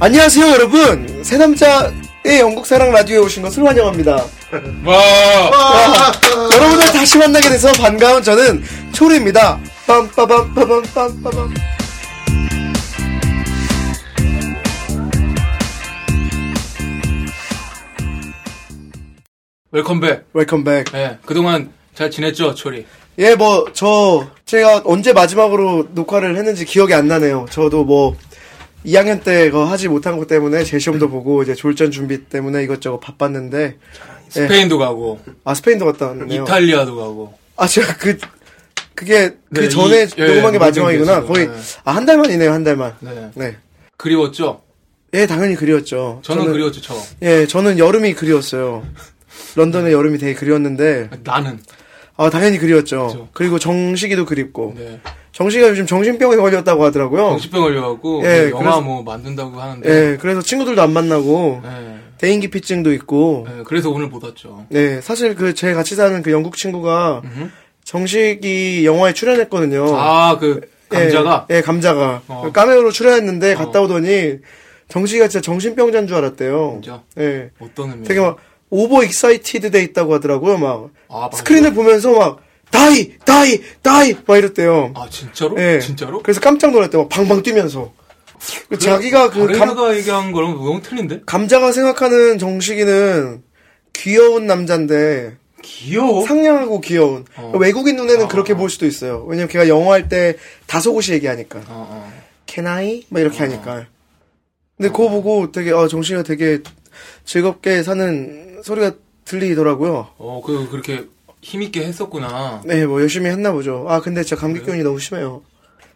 안녕하세요, 여러분. 세 남자의 영국 사랑 라디오에 오신 것을 환영합니다. 와. 여러분을 다시 만나게 돼서 반가운 저는 초리입니다. 빰빠밤 빠밤 빰빠밤. Welcome back. Welcome back. 예, 그동안 잘 지냈죠, 초리? 예, 뭐, 저, 제가 언제 마지막으로 녹화를 했는지 기억이 안 나네요. 저도 뭐, 2학년 때 그거 하지 못한 것 때문에 재시험도 보고, 이제 졸전 준비 때문에 이것저것 바빴는데, 스페인도 가고, 아, 스페인도 갔다 왔네요. 이탈리아도 가고. 아, 제가 그, 그게, 그 네, 전에 이- 예, 녹음한 게 예, 마지막이구나. 거의, 됐어요. 아, 한 달만이네요, 한 달만. 네. 네. 그리웠죠? 예, 당연히 그리웠죠. 저는, 그리웠죠, 저. 예, 저는 여름이 그리웠어요. 런던의 여름이 되게 그리웠는데, 나는. 아, 당연히 그리웠죠. 그죠. 그리고 정식이도 그립고. 네. 정식이가 요즘 정신병에 걸렸다고 하더라고요. 정신병 걸려갖고, 예, 뭐 영화 그래서- 뭐 만든다고 하는데. 예, 그래서 친구들도 안 만나고, 예. 대인기피증도 있고, 예, 그래서 오늘 못 왔죠. 네, 사실 그 제 같이 사는 그 영국 친구가 음흠. 정식이 영화에 출연했거든요. 아, 그, 감자가? 예, 예, 감자가. 어. 까메오로 출연했는데 갔다 오더니 정식이가 진짜 정신병자인 줄 알았대요. 진짜? 예. 어떤 의미? 되게 막 over excited 돼 있다고 하더라고요. 막 아, 스크린을 보면서 막 다이, 다이, 다이 막 이랬대요. 아, 진짜로? 예. 진짜로? 그래서 깜짝 놀랐대요. 막 방방 뛰면서. 그 자기가 그 감, 얘기한 거랑 너무 틀린데? 감자가 생각하는 정식이는 귀여운 남자인데 귀여워. 상냥하고 귀여운 어. 외국인 눈에는 아. 그렇게 볼 수도 있어요. 왜냐면 걔가 영어 할 때 다소곳이 얘기하니까 어, 어. Can I? 막 이렇게 어. 하니까. 근데 그거 보고 되게 아 정식이가 되게 즐겁게 사는 소리가 들리더라고요. 어, 그, 그렇게 힘있게 했었구나. 네, 뭐 열심히 했나 보죠. 아 근데 진짜 감기 기운이 너무 심해요.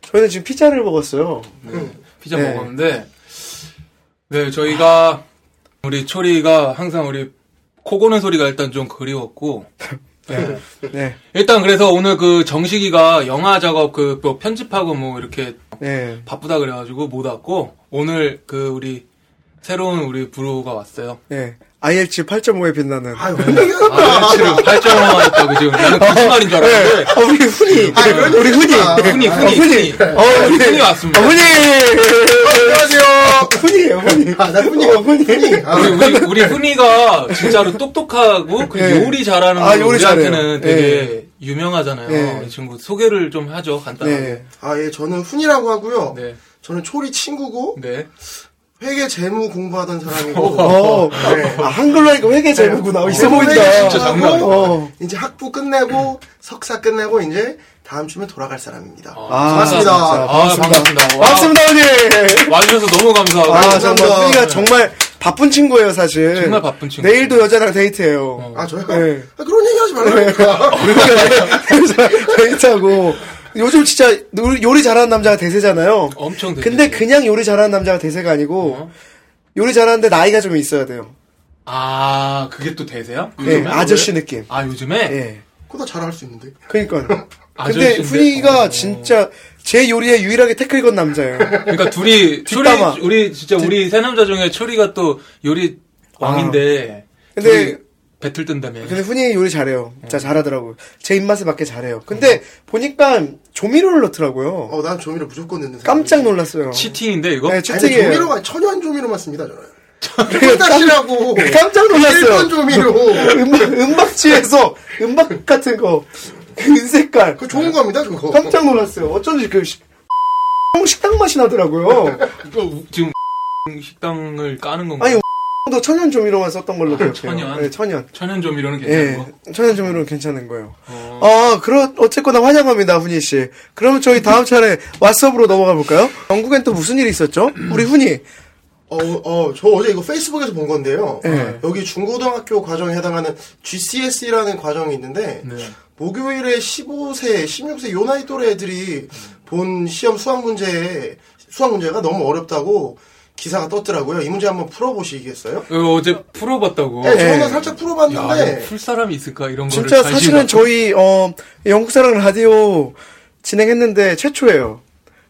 저희는 지금 피자를 먹었어요. 네, 피자 네. 먹었는데, 네, 저희가, 우리 초리가 항상 우리 코 고는 소리가 일단 좀 그리웠고, 네. 네, 일단 그래서 오늘 그 정식이가 영화 작업 그, 뭐 편집하고 뭐 이렇게 네. 바쁘다 그래가지고 못 왔고, 오늘 그 우리 새로운 우리 부로가 왔어요. 네. ILG 8.5에 빛나는. 아유, 아, 지금 8점만 했다고 지금. 나는 거짓말인 줄 알았는데. 어, 우리 훈이. 아, 우리 훈이. 훈이, 어, 훈이, 훈이. 훈이. 어, 우리 훈이. 왔습니다. 어, 훈이. 안녕하세요. 훈이에요, 훈이. 아, 나 훈이. 어, 훈이. 아, 우리, 우리, 우리 훈이가 진짜로 똑똑하고 그 네. 요리 잘하는 아, 거 요리 우리한테는 잘해요. 되게 유명하잖아요. 네. 이 친구 소개를 좀 하죠 간단하게. 네. 아, 예, 저는 훈이라고 하고요. 네. 저는 초리 친구고, 네. 회계 재무 공부하던 사람이고, 어, 네. 아, 한글로 하니까 회계 재무구나. 어, 있어 보인다. 진짜 장난 아니야. 어. 이제 학부 끝내고, 석사 끝내고, 이제 다음 주면 돌아갈 사람입니다. 아, 반갑습니다. 진짜. 아, 반갑습니다. 반갑습니다. 와. 반갑습니다, 훈이. 와주셔서 너무 감사하고. 아, 감사합니다. 정말 훈이가 정말 바쁜 친구예요, 사실. 정말 바쁜 친구. 내일도 여자랑 데이트해요. 어. 아, 저요? 네. 아, 그런 얘기 하지 말라니까. 여자 데이트하고. 요즘 진짜 요리- 잘하는 남자가 대세잖아요. 엄청 되게. 근데 그냥 요리 잘하는 남자가 대세가 아니고, 어? 요리 잘하는데 나이가 좀 있어야 돼요. 아, 그게 또 대세야? 네? 아저씨 느낌. 아, 요즘에? 예. 그거 다 잘할 수 있는데. 그니까요. 근데? 훈이가 어. 진짜 제 요리에 유일하게 태클 건 남자예요. 그러니까 둘이, 초리. 우리, 진짜 우리 세 남자 중에 초리가 또 요리 왕인데. 아. 근데- 둘이 배틀 뜬다며. 근데 훈이 요리 잘해요. 진짜 어. 잘하더라고요. 제 입맛에 맞게 잘해요. 근데 보니까 조미료를 넣더라고요. 어, 난 조미료 무조건 넣는 사람. 깜짝 놀랐어요. 치팅인데, 이거? 네, 치팅이에요. 조미료가 천연 조미료만 씁니다, 저는. 콜다시라고. 깜짝 놀랐어요. 일본 조미료. 음악, 음박지에서 음박 같은 거. 그 은색깔. 그거 좋은 겁니다, 그거. 깜짝 놀랐어요. 어쩐지 그 시- 식당 맛이 나더라고요. 이거 지금 식당을 까는 건가? 아니, 도 천연 조미료만 썼던 걸로 기억해요. 천연? 네, 천연. 천연 조미료는 괜찮은 예, 거? 천연 조미료는 괜찮은 거예요. 어. 어, 그렇, 어쨌거나 환영합니다, 훈이 씨. 그러면 저희 다음 차례 왓썹으로 넘어가 볼까요? 영국엔 또 무슨 일이 있었죠? 우리 훈이. 어, 어, 저 어제 이거 페이스북에서 본 건데요. 네. 여기 중고등학교 과정에 해당하는 GCSE라는 과정이 있는데, 네. 목요일에 15세, 16세 요 나이 또래 애들이 본 시험 수학 문제, 수학 문제가 너무 어렵다고 기사가 떴더라고요. 이 문제 한번 풀어보시겠어요? 이거 어제 풀어봤다고. 네, 저는 네. 살짝 야, 풀어봤는데, 이거 풀 사람이 있을까? 이런 거를. 진짜 사실은. 저희, 어, 영국 사랑 라디오 진행했는데 최초예요.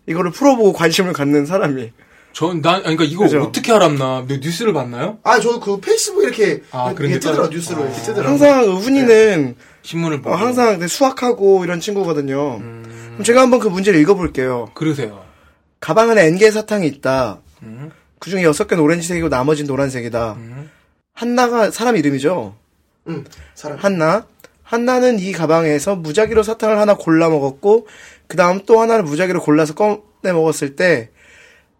이거를 풀어보고 관심을 갖는 사람이. 전, 난, 아니, 그러니까 이거 그죠? 어떻게 알았나? 너 뉴스를 봤나요? 아, 저그 페이스북 이렇게, 아, 그런 이렇게 게 뜨더라, 뉴스로 이렇게 아. 뜨더라. 항상 훈이는 신문을 보고. 어, 항상 그 수학하고 이런 친구거든요. 음, 그럼 제가 한번 그 문제를 읽어볼게요. 그러세요. 가방 안에 N개 사탕이 있다. 음. 그 중에 여섯 개는 오렌지색이고 나머지는 노란색이다. 음. 한나가 사람 이름이죠. 응, 사람. 한나. 한나는 이 가방에서 무작위로 사탕을 하나 골라 먹었고, 그 다음 또 하나를 무작위로 골라서 꺼내 먹었을 때,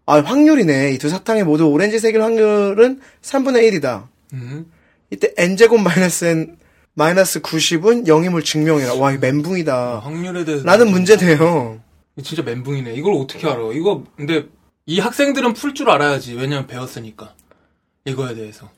아, 확률이네. 이 두 사탕이 모두 오렌지색일 확률은 3분의 1이다. 음. 이때 n제곱 마이너스 n 마이너스 90은 0임을 증명해라. 와, 이거 멘붕이다. 확률에 대해서 라는 문제네요. 진짜 멘붕이네. 이걸 어떻게 알아? 이거 근데 이 학생들은 풀 줄 알아야지. 왜냐면 배웠으니까. 이거에 대해서.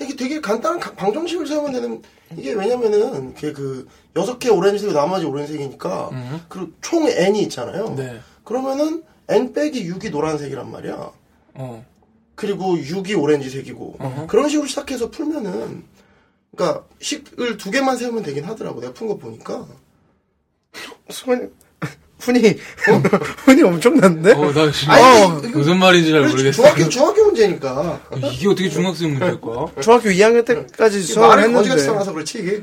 이게 되게 간단한 가- 방정식을 세우면 되는 이게 왜냐면은 그 여섯 개 오렌지색이 나머지 오렌지색이니까 음. 그리고 총 n이 있잖아요. 네. 그러면은 n 빼기 6이 노란색이란 말이야. 어. 그리고 6이 오렌지색이고 어허. 그런 식으로 시작해서 풀면은 그러니까 식을 두 개만 세우면 되긴 하더라고 내가 푼 거 보니까 손, 훈이, 훈이 엄청난데? 어, 나 지금 어, 이거- 무슨 말인지 잘 모르겠어. 중학교 중학교 문제니까 이게 어떻게 중학생 문제일까? 중학교 2학년 때까지 수업을 말을 거지같이 했는데. 써놔서 그렇지 이게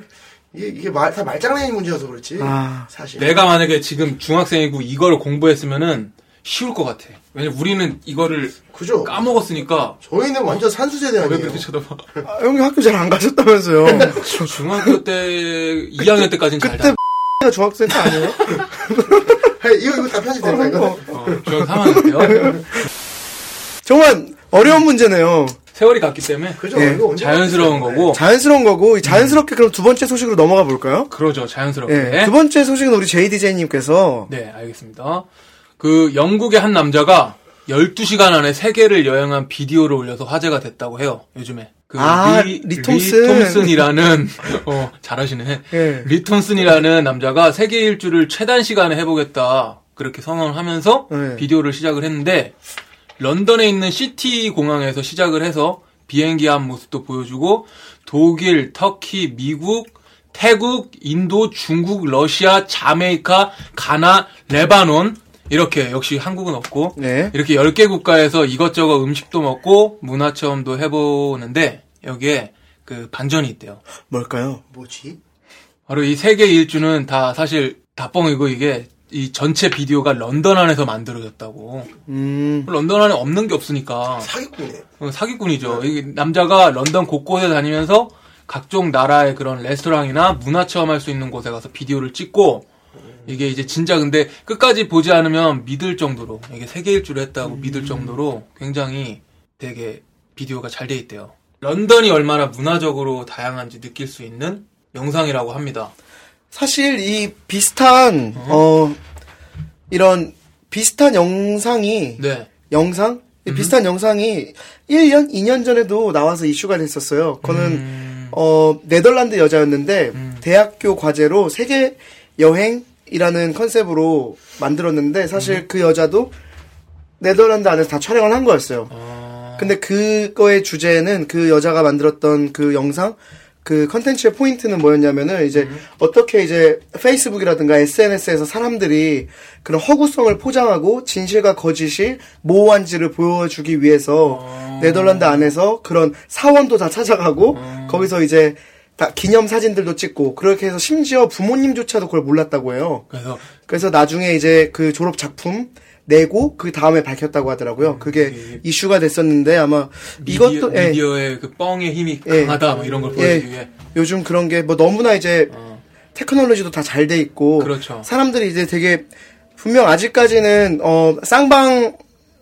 이게, 이게 말, 다 말장난이 문제여서 그렇지 아, 사실 내가 만약에 지금 중학생이고 이걸 공부했으면은 쉬울 것 같아. 왜냐면 우리는 이거를 그죠 까먹었으니까. 저희는 완전 산수세대 왜 아니에요 그렇게 쳐다봐? 아, 형님 학교 잘 안 가셨다면서요. 중학교 때 2학년 때까지는 잘 그때 다. 가 중학생 때 아니에요? 이거 이거 다 편집된 거야 이거 어, 중학교 3학년 때요. 정말 어려운 문제네요. 세월이 갔기 때문에 그죠 예, 이거 언제 자연스러운? 거고. 자연스러운 거고, 자연스럽게 그럼 두 번째 소식으로 넘어가 볼까요? 그러죠. 자연스럽게. 예, 두 번째 소식은 우리 JDJ님께서 네, 알겠습니다. 그 영국의 한 남자가 12시간 안에 세계를 여행한 비디오를 올려서 화제가 됐다고 해요. 요즘에. 그 아, 리, 리톰슨. 리톰슨 이라는 어, 잘하시네. 예. 리톰슨이라는 남자가 세계 일주를 최단 시간에 해보겠다. 그렇게 선언을 하면서 네. 비디오를 시작을 했는데 런던에 있는 시티 공항에서 시작을 해서 비행기 앞 모습도 보여주고 독일, 터키, 미국, 태국, 인도, 중국, 러시아, 자메이카, 가나, 레바논 이렇게 역시 한국은 없고 네. 이렇게 10개 국가에서 이것저것 음식도 먹고 문화 체험도 해보는데 여기에 그 반전이 있대요. 뭘까요? 뭐지 바로 이 세계 일주는 다 사실 다 뻥이고 이게 이 전체 비디오가 런던 안에서 만들어졌다고. 음, 런던 안에 없는 게 없으니까 사기꾼이네 어, 사기꾼이죠. 이 남자가 런던 곳곳에 다니면서 각종 나라의 그런 레스토랑이나 문화 체험할 수 있는 곳에 가서 비디오를 찍고 이게 이제 진짜 근데 끝까지 보지 않으면 믿을 정도로 이게 세계 일주를 했다고 믿을 정도로 굉장히 되게 비디오가 잘 돼 있대요. 런던이 얼마나 문화적으로 다양한지 느낄 수 있는 영상이라고 합니다. 사실 이 비슷한, 어, 이런 비슷한 영상이, 네. 영상? 이 비슷한 영상이 1년, 2년 전에도 나와서 이슈가 됐었어요. 그거는, 음, 어, 네덜란드 여자였는데, 대학교 과제로 세계 여행이라는 컨셉으로 만들었는데, 사실 그 여자도 네덜란드 안에서 다 촬영을 한 거였어요. 아, 근데 그거의 주제는 그 여자가 만들었던 그 영상 그 컨텐츠의 포인트는 뭐였냐면은 이제 어떻게 이제 페이스북이라든가 SNS에서 사람들이 그런 허구성을 포장하고 진실과 거짓이 모호한지를 보여주기 위해서 네덜란드 안에서 그런 사원도 다 찾아가고 거기서 이제 다 기념 사진들도 찍고 그렇게 해서 심지어 부모님조차도 그걸 몰랐다고 해요. 그래서 그래서 나중에 이제 그 졸업 작품 내고 그 다음에 밝혔다고 하더라고요. 그게 그게 이슈가 됐었는데 아마 미디어, 이것도 예, 미디어의 그 뻥의 힘이 예. 강하다 뭐 이런 걸 예, 보여주기 위해 요즘 그런 게 뭐 너무나 이제 어, 테크놀로지도 다 잘 돼 있고 그렇죠. 사람들이 이제 되게 분명 아직까지는 어 쌍방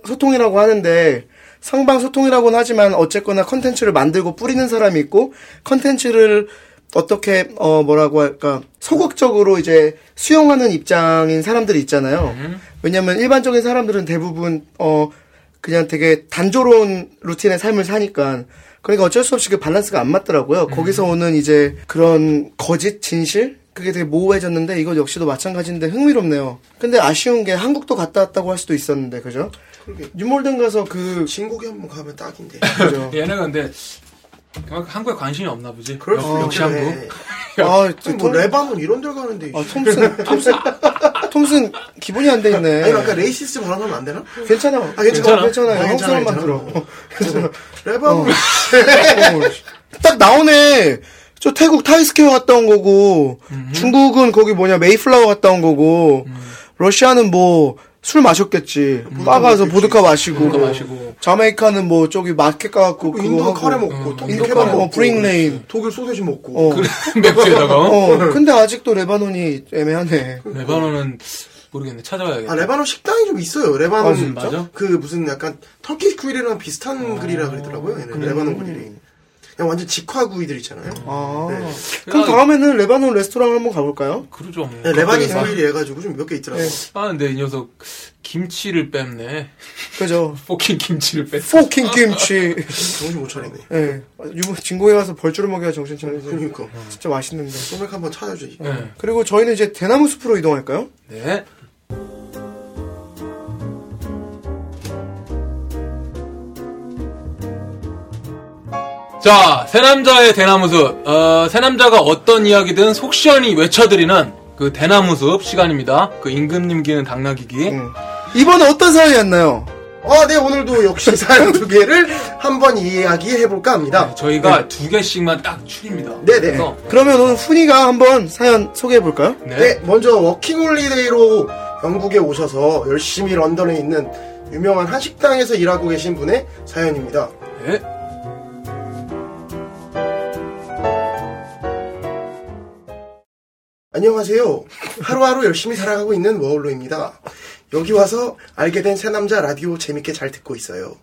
소통이라고 하는데 쌍방 소통이라고는 하지만 어쨌거나 컨텐츠를 만들고 뿌리는 사람이 있고 컨텐츠를 어떻게 어 뭐라고 할까 소극적으로 이제 수용하는 입장인 사람들이 있잖아요. 왜냐면 일반적인 사람들은 대부분 어 그냥 되게 단조로운 루틴의 삶을 사니까 그러니까 어쩔 수 없이 그 밸런스가 안 맞더라고요. 거기서 오는 이제 그런 거짓 진실 그게 되게 모호해졌는데 이거 역시도 마찬가지인데 흥미롭네요. 근데 아쉬운 게 한국도 갔다 왔다고 할 수도 있었는데 그죠? 뉴몰든 가서 그 진고개 한번 가면 딱인데 그죠? 얘는 근데 한국에 관심이 없나 보지. 그럴 수 역- 역시. 한국. 아, 아니, 뭐 레바논 이런 데 가는데 아, 톰슨, 톰슨, 톰슨 기본이 안 돼 있네. 아니 아까 racist 발언하면 안 되나? 괜찮아. 아, 괜찮아? 괜찮아. 아, 한국 괜찮아, 사람만 괜찮아. 들어. 괜찮아. 레바논 어, 딱 나오네. 저 태국 타이스퀘어 갔다 온 거고, 중국은 거기 뭐냐, 메이플라워 갔다 온 거고, 러시아는 뭐, 술 마셨겠지. 바 가서 보드카 마시고. 그거 마시고. 자메이카는 뭐 저기 마켓 가갖고 그거 인도 하고. 카레 먹고, 독일 인도 카레, 먹고, 어, 브릭레인. 독일 소세지 먹고. 어. 맥주에다가. 어? 어, 근데 아직도 레바논이 애매하네. 레바논은 모르겠네. 찾아봐야겠다. 아, 레바논 식당이 좀 있어요. 레바논. 아? 그 무슨 약간 터키 그릴이랑 비슷한 그릴이라 그러더라고요. 얘는 레바논 그릴이. 그냥 완전 직화 구이들 있잖아요. 아. 네. 그럼 다음에는 레바논 레스토랑 한번 가볼까요? 그러죠. 뭐. 네, Lebanese 갑자기 그릴이 해가지고 좀 몇 개 있더라고 요. 아, 근데 이 녀석 김치를 뺐네. 그죠. fucking 김치를 뺐어. fucking 김치. 정신 못 차리네. 예. 유부, 진고개 가서 벌주를 먹여야 정신 차리지. 그러니까. 진짜 맛있는데. 소맥 한번 찾아주지. 네. 그리고 저희는 이제 대나무 숲으로 이동할까요? 네. 자, 새 남자의 대나무숲. 어, 새 남자가 어떤 이야기든 속 시원히 외쳐드리는 그 대나무숲 시간입니다. 그 임금님 기는 당나귀기. 응. 이번에 어떤 사연이었나요? 아, 네, 오늘도 역시 사연 두 개를 한번 이야기해볼까 합니다. 네, 저희가 두 개씩만 딱 추립니다. 네네. 그래서 그러면 오늘 훈이가 한번 사연 소개해볼까요? 네. 네, 먼저 워킹홀리데이로 영국에 오셔서 열심히 런던에 있는 유명한 한식당에서 일하고 계신 분의 사연입니다. 네. 안녕하세요. 하루하루 열심히 살아가고 있는 워홀로입니다. 여기 와서 알게 된 새 남자 라디오 재밌게 잘 듣고 있어요.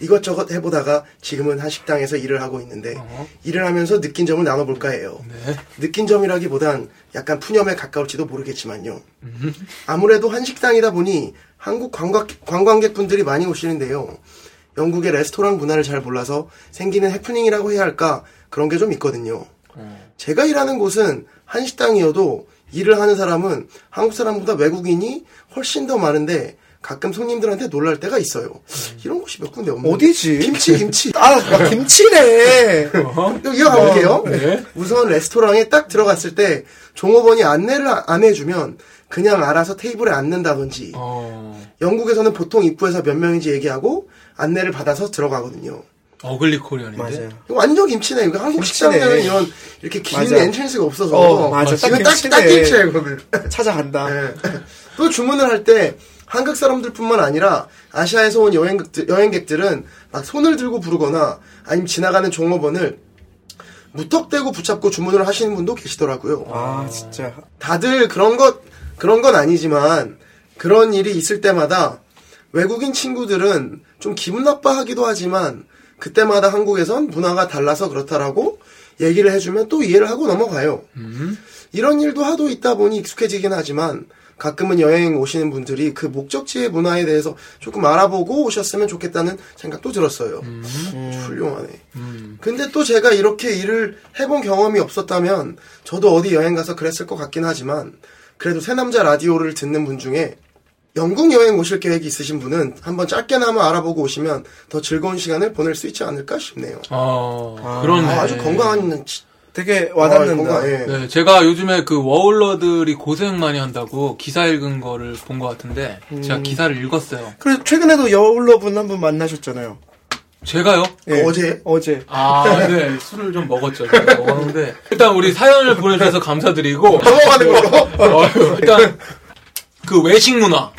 이것저것 해보다가 지금은 한 식당에서 일을 하고 있는데 일을 하면서 느낀 점을 나눠볼까 해요. 네. 느낀 점이라기보단 약간 푸념에 가까울지도 모르겠지만요. 아무래도 한 식당이다 보니 한국 관광, 관광객분들이 많이 오시는데요. 영국의 레스토랑 문화를 잘 몰라서 생기는 해프닝이라고 해야 할까 그런 게 좀 있거든요. 제가 일하는 곳은 한식당이어도 일을 하는 사람은 한국 사람보다 외국인이 훨씬 더 많은데 가끔 손님들한테 놀랄 때가 있어요. 이런 곳이 몇 군데 없는데. 어디지? 김치, 김치. 아, 아, 김치네. 이거 이어가 볼게요. 네. 우선 레스토랑에 딱 들어갔을 때 종업원이 안내를 안 해주면 그냥 알아서 테이블에 앉는다든지 어, 영국에서는 보통 입구에서 몇 명인지 얘기하고 안내를 받아서 들어가거든요. ugly Korean인데. 맞아요. 완전 김치네. 이거 한국 김치네. 식당에는 이런 이렇게 긴 맞아. entrance가 없어서 어, 맞아. 딱 이건 딱, 김치네. 딱 김치예요, 이거는. 찾아간다. 네. 또 주문을 할 때 한국 사람들뿐만 아니라 아시아에서 온 여행객들, 여행객들은 막 손을 들고 부르거나 아니면 지나가는 종업원을 무턱대고 붙잡고 주문을 하시는 분도 계시더라고요. 아, 진짜. 다들 그런 것 그런 건 아니지만 그런 일이 있을 때마다 외국인 친구들은 좀 기분 나빠하기도 하지만 그때마다 한국에선 문화가 달라서 그렇다라고 얘기를 해주면 또 이해를 하고 넘어가요. 이런 일도 하도 있다 보니 익숙해지긴 하지만 가끔은 여행 오시는 분들이 그 목적지의 문화에 대해서 조금 알아보고 오셨으면 좋겠다는 생각도 들었어요. 훌륭하네. 근데 또 제가 이렇게 일을 해본 경험이 없었다면 저도 어디 여행 가서 그랬을 것 같긴 하지만 그래도 새 남자 라디오를 듣는 분 중에 영국 여행 오실 계획이 있으신 분은 한번 짧게나마 알아보고 오시면 더 즐거운 시간을 보낼 수 있지 않을까 싶네요. 어, 그렇네. 아, 주 건강한 치- 되게 아, 와닿는다. 건강, 예. 네, 제가 요즘에 그 워홀러들이 고생 많이 한다고 기사 읽은 거를 본 것 같은데 제가 기사를 읽었어요. 그래서 최근에도 여울러분 한 분 만나셨잖아요. 제가요? 예. 어제? 어제. 아, 네, 술을 좀 먹었죠. 먹었는데 일단 우리 사연을 보내주셔서 감사드리고 넘어가는 걸로. 어, 일단 그 외식 문화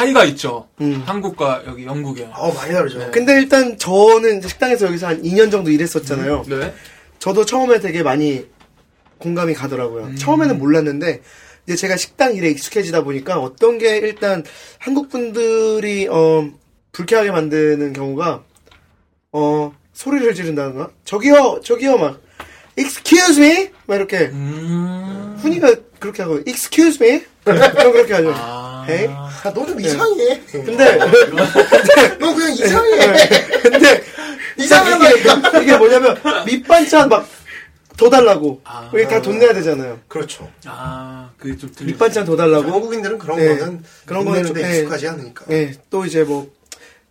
차이가 있죠. 한국과 여기 영국에. 어, 많이 다르죠. 근데 일단 저는 식당에서 여기서 한 2년 정도 일했었잖아요. 네. 저도 처음에 되게 많이 공감이 가더라고요. 처음에는 몰랐는데 이제 제가 식당 일에 익숙해지다 보니까 어떤 게 일단 한국 분들이 어 불쾌하게 만드는 경우가 어 소리를 지른다던가 저기요 저기요 막 excuse me 막 이렇게 음. 훈이가 그렇게 하고 excuse me 좀 그렇게 하죠. 아. 헤이 아, 너 좀 이상해. 근데 너 그냥 이상해. 근데 이상하다니까. 이게, 이게 뭐냐면 밑반찬 막 더 달라고 아. 우리 다돈 내야 되잖아요. 그렇죠. 아, 그게 좀 들리. 밑반찬 더 달라고 한국인들은 그런 네. 거는 그런 거는 좀- 네. 익숙하지 않으니까. 예, 또 이제 뭐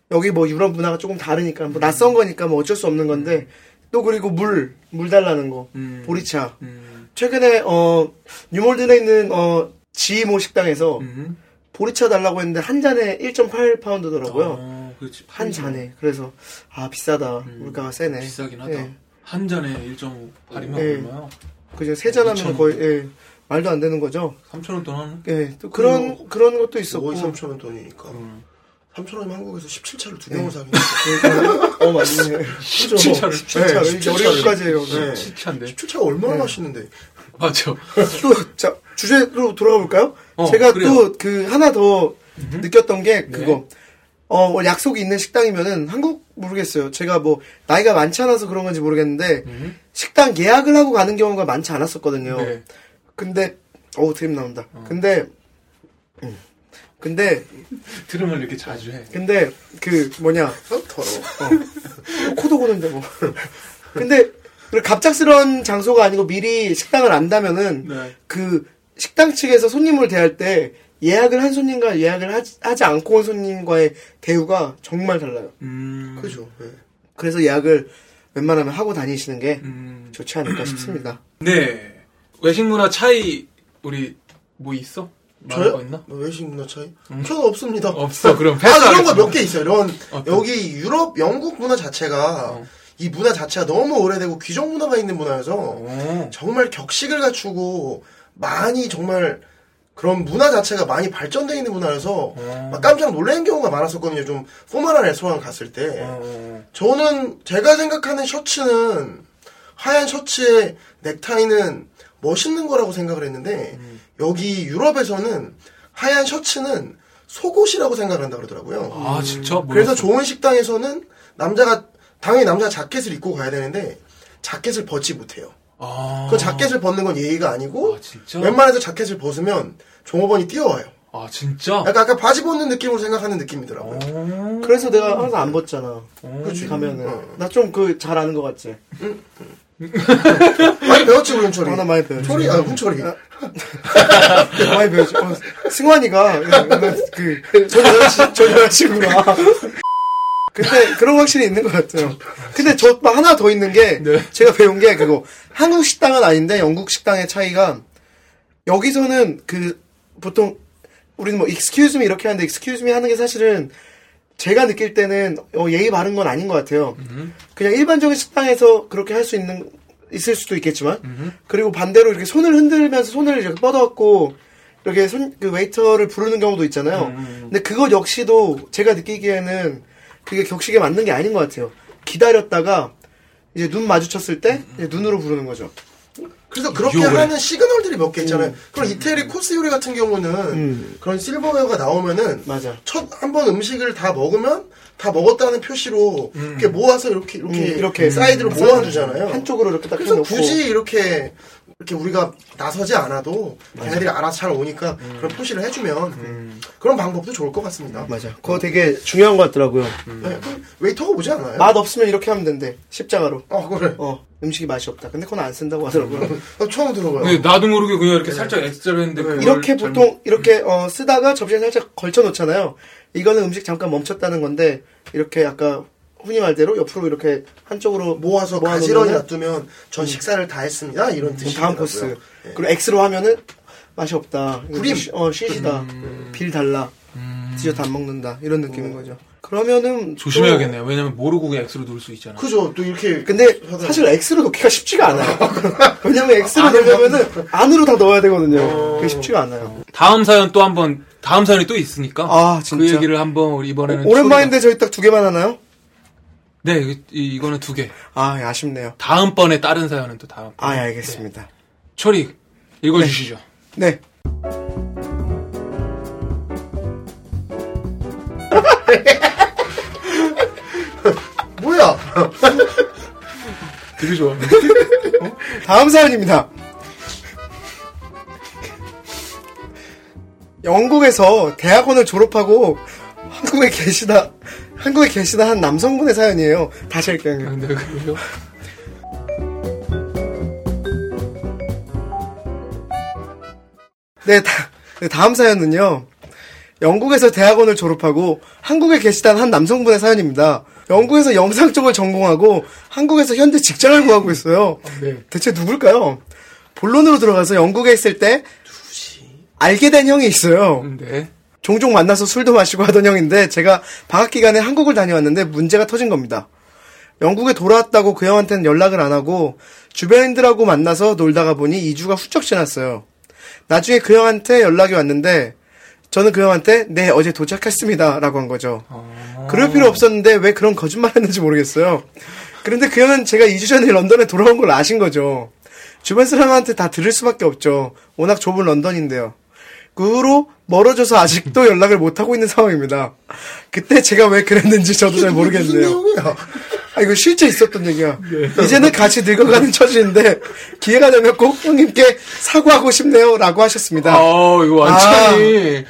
여기 뭐 유럽 문화가 조금 다르니까 뭐 낯선 거니까 뭐 어쩔 수 없는 건데 또 그리고 물물 달라는 거 음. 보리차 음. 최근에 어 뉴몰든에 있는 어 지모 식당에서 음. 보리차 달라고 했는데 한 잔에 1.8 파운드더라고요 어, 그렇지. 한 잔에 그래서 아 비싸다 물가가 세네 비싸긴 하다. 예. 한 잔에 1.5팔이면 예. 얼마요? 그죠 세 잔 하면 2,000. 거의 예. 말도 안 되는 거죠. 3천 원돈 하는? 예, 또 그런 그리고 그런 것도 있었고. 5억 3천 원 돈이니까. 3천 원이면 한국에서 17차를 두 병을 사긴 어 맞네. 17차를. 17차를 이제 17차를. 어려까지 해요. 네. 7차인데. 17차가 얼마나 맛있는데. 맞죠. 또, 자, 주제로 돌아가 볼까요? 어, 제가. 또 그 하나 더 느꼈던 게 그거. 어, 뭐 약속이 있는 식당이면은 한국 모르겠어요. 제가 뭐 나이가 많지 않아서 그런 건지 모르겠는데 식당 예약을 하고 가는 경우가 많지 않았었거든요. 네. 근데 어우 드림 나온다. 근데 음. 근데 들으면 이렇게 자주 해. 근데 그 뭐냐 어, 더러워. 코도 고는데 뭐. 근데 그 갑작스러운 장소가 아니고 미리 식당을 안다면은 네. 그 식당 측에서 손님을 대할 때 예약을 한 손님과 예약을 하지, 하지 않고 온 손님과의 대우가 정말 달라요. 음. 그죠. 네. 그래서 예약을 웬만하면 하고 다니시는 게 음. 좋지 않을까 싶습니다. 네. 외식 문화 차이 우리 뭐 있어? 저요? 있나? 뭐 외식 문화 차이? 저는 없습니다. 없어. 그럼 아, 그런 거. 몇 개 있어요. 이런, 어떤? 여기 유럽, 영국 문화 자체가, 어. 이 문화 자체가 너무 오래되고 귀족 문화가 있는 문화여서, 오. 정말 격식을 갖추고, 많이 정말, 그런 문화 자체가 많이 발전되어 있는 문화여서, 어. 막 깜짝 놀라는 경우가 많았었거든요. 좀, 포멀한 레스토랑 갔을 때. 어. 저는, 제가 생각하는 셔츠는, 하얀 셔츠에 넥타이는 멋있는 거라고 생각을 했는데, 음. 여기 유럽에서는, 하얀 셔츠는 속옷이라고 생각을 한다 그러더라고요. 아 진짜? 그래서 몰랐어. 좋은 식당에서는 남자가 당연히 남자가 자켓을 입고 가야 되는데 자켓을 벗지 못해요. 아. 그 자켓을 벗는 건 예의가 아니고 아, 진짜? 웬만해서 자켓을 벗으면 종업원이 뛰어와요. 아 진짜? 약간 아까 바지 벗는 느낌으로 생각하는 느낌이더라고요. 오. 그래서 내가 항상 안 벗잖아. 그렇지. 가면은 어. 나좀 그 잘 아는 것 같지. 많이 배웠지 우리 훈철이. 하나 많이 배웠지. 철이 아 훈철이. 많이 배웠지. 어, 승환이가 그 전 여자친구가. 근데 그런 거 확실히 있는 것 같아요. 근데 저또 하나 더 있는 게 네. 제가 배운 게 그거 한국 식당은 아닌데 영국 식당의 차이가 여기서는 그 보통 우리는 뭐 excuse me 이렇게 하는데 excuse me 하는 게 사실은 제가 느낄 때는 어, 예의 바른 건 아닌 것 같아요. 그냥 일반적인 식당에서 그렇게 할 수 있는 있을 수도 있겠지만 그리고 반대로 이렇게 손을 흔들면서 손을 이렇게 뻗어갖고 이렇게 손, 그 웨이터를 부르는 경우도 있잖아요. 근데 그것 역시도 제가 느끼기에는 그게 격식에 맞는 게 아닌 것 같아요. 기다렸다가 이제 눈 마주쳤을 때 이제 눈으로 부르는 거죠. 그래서 그렇게 유혹을 하는 시그널들이 몇 개 있잖아요. 그럼 이태리 코스 요리 같은 경우는 음. 그런 silverware가 나오면은 맞아. 첫 한 번 음식을 다 먹으면 다 먹었다는 표시로 이렇게 모아서 이렇게 이렇게, 음, 이렇게 사이드로 모아주잖아요. 한쪽으로 이렇게 딱 그래서 해놓고 굳이 이렇게 이렇게 우리가 나서지 않아도 걔네들이 알아서 잘 오니까 그런 표시를 해주면 그런 방법도 좋을 것 같습니다. 맞아. 그거 되게 중요한 것 같더라고요. 네, 그럼 웨이터가 오지 않아요? 맛 없으면 이렇게 하면 된대. 십자가로. 아 그래. 어 음식이 맛이 없다. 근데 그건 안 쓴다고 하더라고요. 나 처음 들어봐요. 네, 나도 모르게 그냥 이렇게 살짝 X자로 했는데 그걸 이렇게 잘못- 보통 이렇게 어, 쓰다가 접시에 살짝 걸쳐 놓잖아요. 이거는 음식 잠깐 멈췄다는 건데 이렇게 아까 흔히 말대로 옆으로 이렇게 한쪽으로 모아서 가지런히 놔두면 전 식사를 다 했습니다. 이런 뜻이 다음 코스. 그리고 X로 하면은 맛이 없다. 구림. 시- 어 시시다. 음. 빌 달라. 디저트 안 먹는다. 이런 느낌인 거죠. 그러면은 조심해야겠네요. 왜냐면 모르고 그냥 X로 누를 수 있잖아. 그죠. 또 이렇게 또- 근데 사실 X로 넣기가 쉽지가 않아요. 왜냐면 X로 넣으면은 안으로 다 넣어야 되거든요. 그게 쉽지가 않아요. 다음 사연 또 한번 다음 사연이 또 있으니까 아, 진짜. 그 얘기를 한번 우리 이번에는 오랜만인데 저희 딱 두 개만 하나요? 네 이, 이- 이거는 두 개. 아, 예, 아쉽네요. 다음 번에 다른 사연은 또 다음. 아, 예, 알겠습니다. 초리 읽어주시죠. 네. 뭐야? 되게 좋아. 다음 사연입니다. 영국에서 대학원을 졸업하고 한국에 계시다, 한국에 계시다 한 남성분의 사연이에요. 다시 할게요. 근데 그래요? 네, 다, 네, 다음 사연은요. 영국에서 대학원을 졸업하고 한국에 계시다는 한 남성분의 사연입니다. 영국에서 영상 쪽을 전공하고 한국에서 현재 직장을 구하고 있어요. 네. 대체 누굴까요? 본론으로 들어가서 영국에 있을 때 알게 된 형이 있어요. 네. 종종 만나서 술도 마시고 하던 형인데 제가 방학 기간에 한국을 다녀왔는데 문제가 터진 겁니다. 영국에 돌아왔다고 그 형한테는 연락을 안 하고 주변인들하고 만나서 놀다가 보니 2주가 훌쩍 지났어요. 나중에 그 형한테 연락이 왔는데 저는 그 형한테 네 어제 도착했습니다 라고 한 거죠. 어. 그럴 필요 없었는데 왜 그런 거짓말 했는지 모르겠어요. 그런데 그 형은 제가 2주 전에 런던에 돌아온 걸 아신 거죠. 주변 사람한테 다 들을 수밖에 없죠. 워낙 좁은 런던인데요. 그 후로 멀어져서 아직도 연락을 못 하고 있는 상황입니다. 그때 제가 왜 그랬는지 저도 잘 모르겠네요. 아, 이거 실제 있었던 얘기야. 이제는 같이 늙어가는 처지인데, 기회가 되면 꼭 형님께 사과하고 싶네요. 라고 하셨습니다. 아, 이거 완전히.